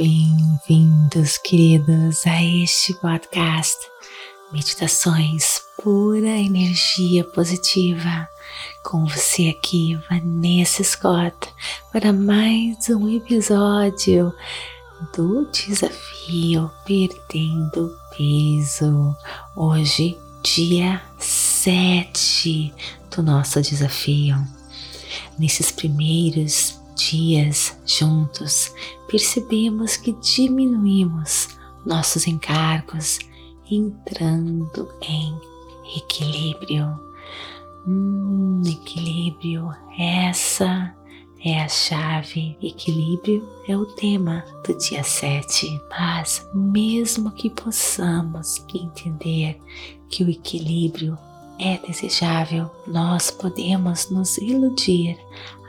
Bem-vindos, queridos, a este podcast Meditações Pura Energia Positiva. Com você aqui, Vanessa Scott, para mais um episódio do desafio Perdendo Peso. Hoje, dia 7 do nosso desafio. Nesses primeiros dias juntos, percebemos que diminuímos nossos encargos, entrando em equilíbrio. Hum, equilíbrio, essa é a chave. Equilíbrio é o tema do dia 7. Mas, mesmo que possamos entender que o equilíbrio é desejável, nós podemos nos iludir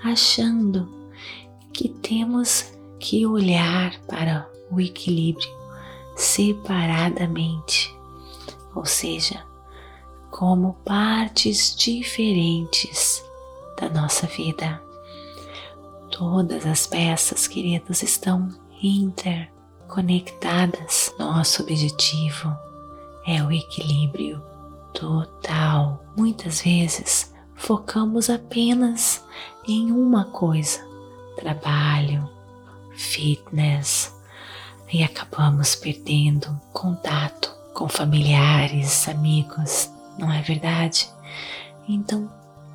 achando que temos que olhar para o equilíbrio separadamente, ou seja, como partes diferentes da nossa vida. Todas as peças, queridos, estão interconectadas. Nosso objetivo é o equilíbrio total. Muitas vezes focamos apenas em uma coisa trabalho, fitness e acabamos perdendo contato com familiares, amigos, não é verdade? Então,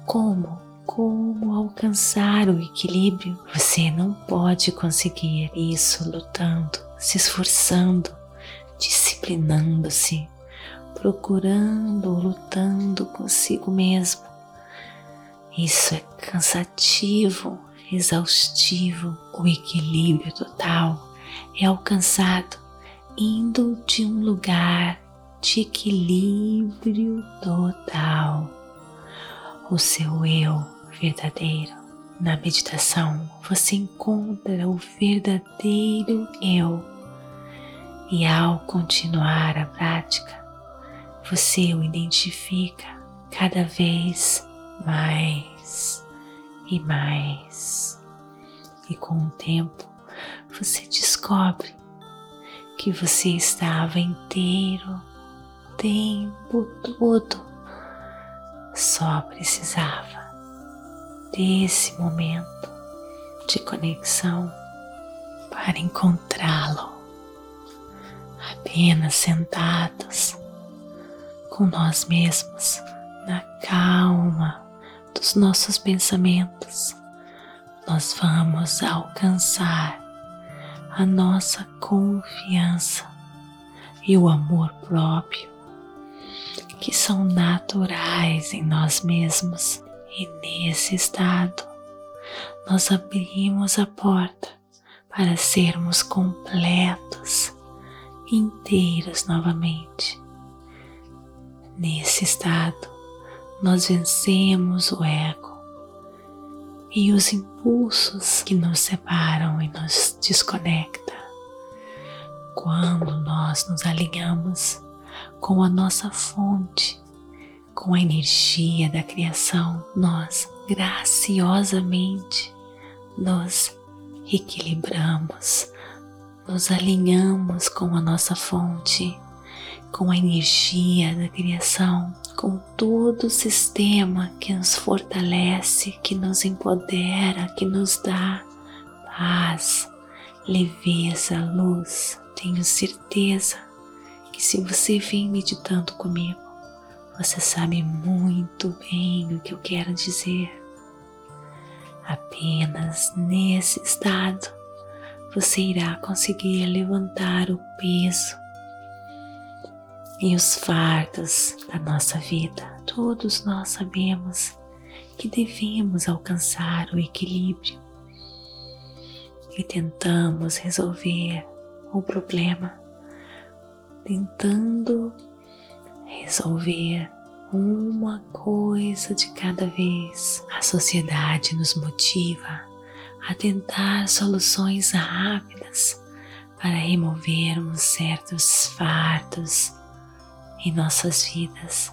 como? Como alcançar o equilíbrio? Você não pode conseguir isso lutando, se esforçando, disciplinando-se, procurando, lutando consigo mesmo. Isso é cansativo, exaustivo, o equilíbrio total é alcançado indo de um lugar de equilíbrio total. O seu eu verdadeiro. Na meditação você encontra o verdadeiro eu. E ao continuar a prática, você o identifica cada vez mais e mais. E com o tempo você descobre que você estava inteiro tempo todo. Só precisava desse momento de conexão para encontrá-lo. Apenas sentados com nós mesmos na calma dos nossos pensamentos, nós vamos alcançar a nossa confiança e o amor próprio, que são naturais em nós mesmos, e nesse estado nós abrimos a porta para sermos completos, inteiros novamente. Nesse estado, nós vencemos o ego e os impulsos que nos separam e nos desconecta. Quando nós nos alinhamos com a nossa fonte, com a energia da criação, nós graciosamente nos equilibramos, nos alinhamos com a nossa fonte, com a energia da criação com todo o sistema que nos fortalece, que nos empodera, que nos dá paz, leveza, luz. Tenho certeza que se você vem meditando comigo, você sabe muito bem o que eu quero dizer. Apenas nesse estado você irá conseguir levantar o peso e os fardos da nossa vida. Todos nós sabemos que devemos alcançar o equilíbrio e tentamos resolver o problema, tentando resolver uma coisa de cada vez. A sociedade nos motiva a tentar soluções rápidas para removermos certos fardos em nossas vidas,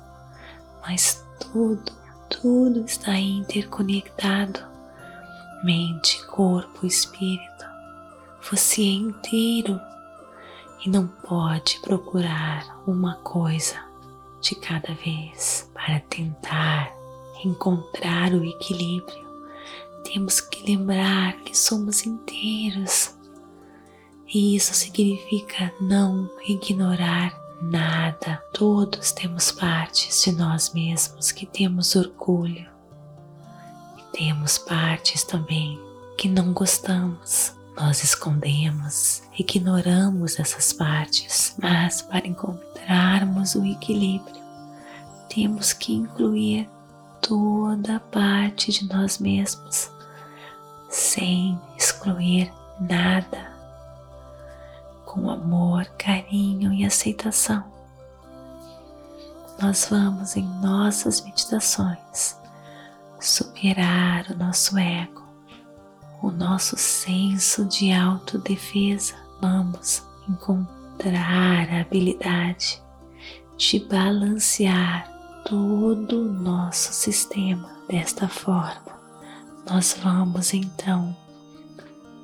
mas tudo, tudo está interconectado mente, corpo, espírito. você é inteiro e não pode procurar uma coisa de cada vez para tentar encontrar o equilíbrio. Temos que lembrar que somos inteiros e isso significa não ignorar nada. Todos temos partes de nós mesmos que temos orgulho e temos partes também que não gostamos. Nós escondemos, ignoramos essas partes, mas para encontrarmos o equilíbrio, temos que incluir toda a parte de nós mesmos, sem excluir nada, com amor, carinho e aceitação. Nós vamos em nossas meditações superar o nosso ego o nosso senso de autodefesa, vamos encontrar a habilidade de balancear todo o nosso sistema desta forma. Nós vamos então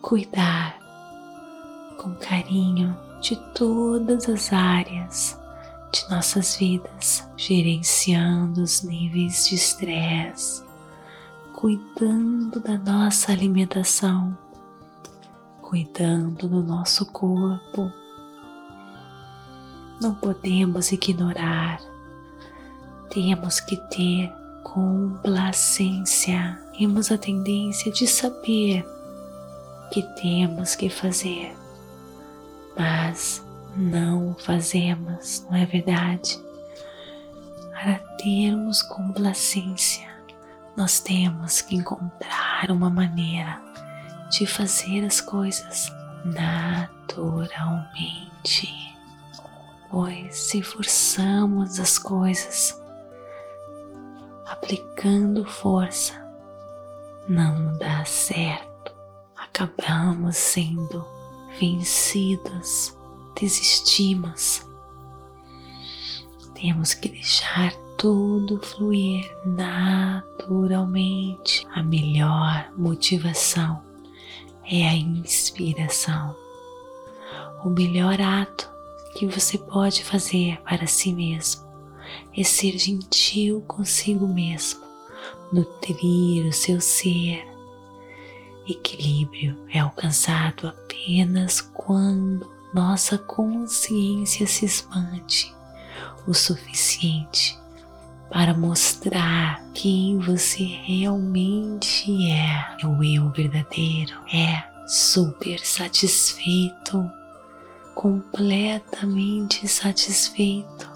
cuidar com carinho de todas as áreas de nossas vidas, gerenciando os níveis de estresse, cuidando da nossa alimentação, cuidando do nosso corpo. Não podemos ignorar, temos que ter complacência, temos a tendência de saber que temos que fazer, mas não fazemos, não é verdade? Para termos complacência, nós temos que encontrar uma maneira de fazer as coisas naturalmente, pois se forçamos as coisas aplicando força, não dá certo, acabamos sendo vencidos, desistimos. Temos que deixar tudo fluir naturalmente. A melhor motivação é a inspiração. O melhor ato que você pode fazer para si mesmo é ser gentil consigo mesmo, nutrir o seu ser. Equilíbrio é alcançado apenas quando nossa consciência se expande o suficiente para mostrar quem você realmente é. O eu verdadeiro é super satisfeito, completamente satisfeito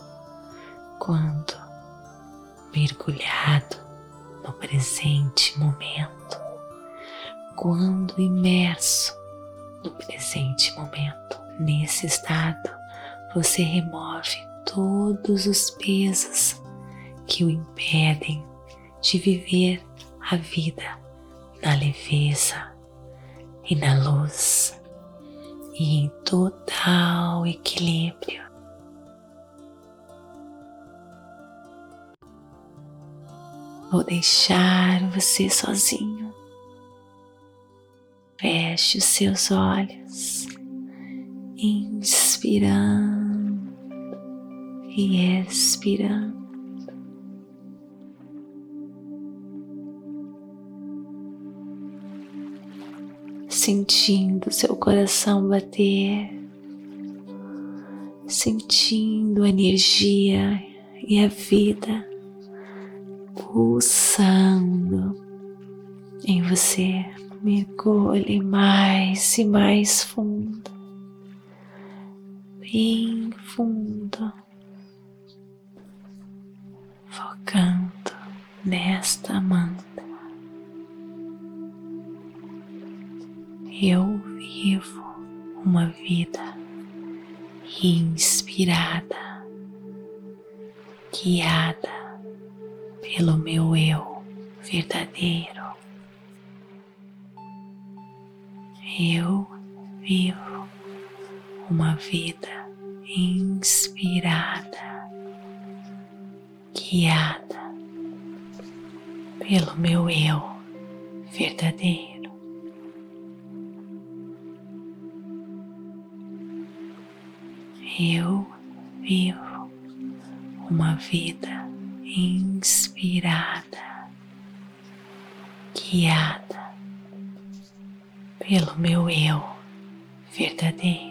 quando mergulhado no presente momento, quando imerso no presente momento. Nesse estado, você remove todos os pesos que o impedem de viver a vida na leveza e na luz e em total equilíbrio. Vou deixar você sozinho. Feche os seus olhos, inspirando e expirando. sentindo seu coração bater, sentindo a energia e a vida pulsando em você. Mergulhe mais e mais fundo, bem fundo, focando nesta mantra. eu vivo uma vida inspirada, guiada pelo meu eu verdadeiro. eu vivo uma vida inspirada, guiada pelo meu eu verdadeiro. Eu vivo uma vida inspirada, guiada pelo meu eu verdadeiro.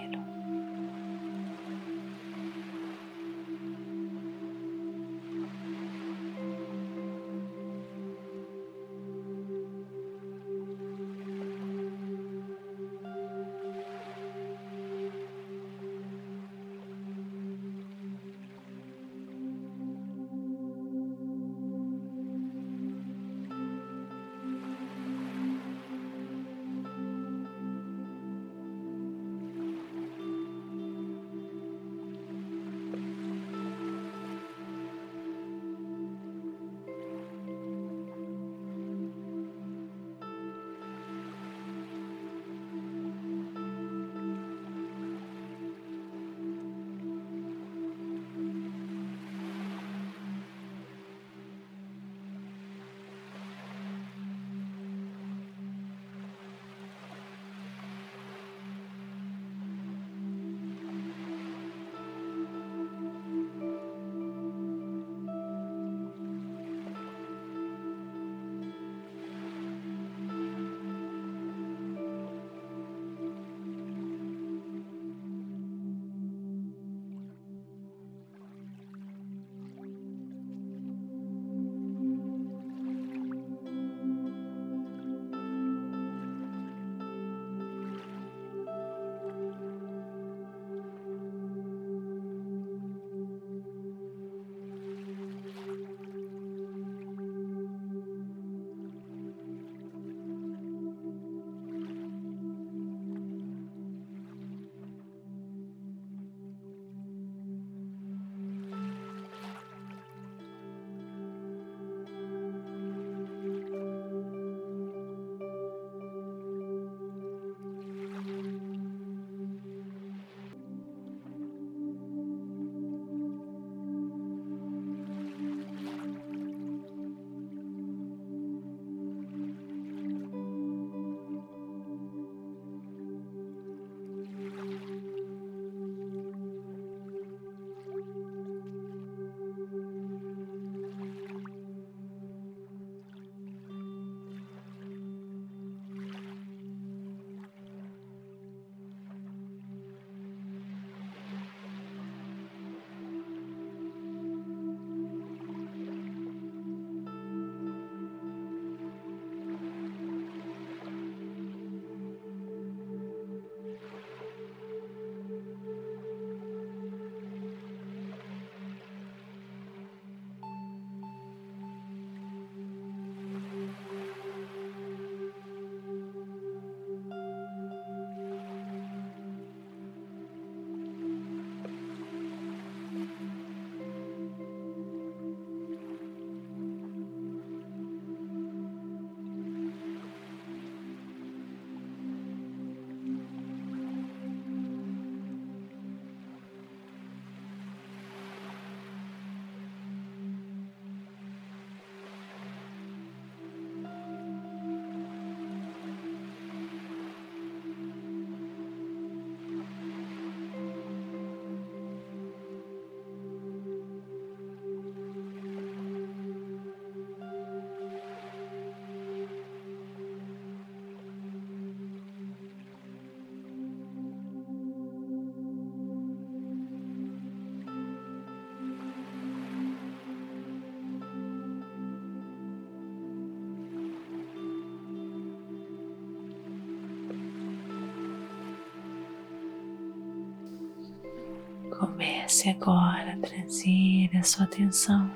Comece agora a trazer a sua atenção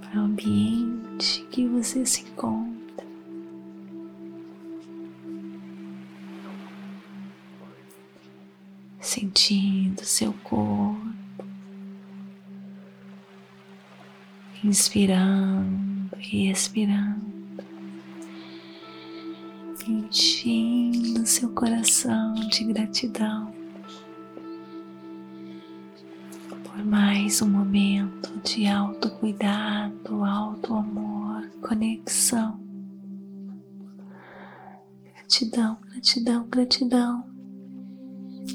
para o ambiente que você se encontra. Sentindo seu corpo, inspirando e expirando, enchendo seu coração de gratidão. Mais um momento de autocuidado, auto-amor, conexão. Gratidão, gratidão, gratidão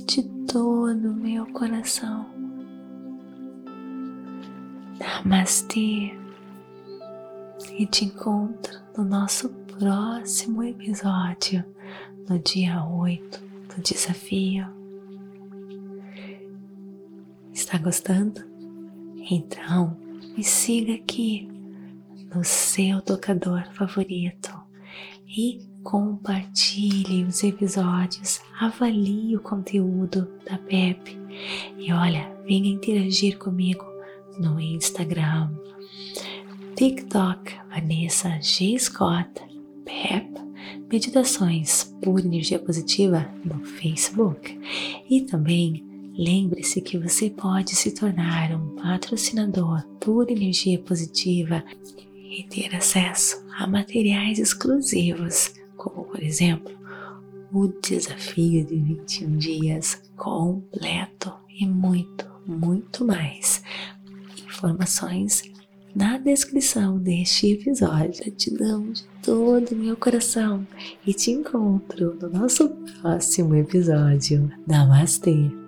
de todo o meu coração. Namastê e te encontro no nosso próximo episódio, no dia 8 do desafio. Está gostando? Então me siga aqui no seu tocador favorito e compartilhe os episódios, avalie o conteúdo da PEP e olha, venha interagir comigo no Instagram, TikTok, Vanessa G. Scott, PEP, Meditações por Energia Positiva no Facebook e também Lembre-se que você pode se tornar um patrocinador por energia positiva e ter acesso a materiais exclusivos, como por exemplo o desafio de 21 dias completo e muito, muito mais. Informações na descrição deste episódio. Gratidão de todo o meu coração e te encontro no nosso próximo episódio. Namastê!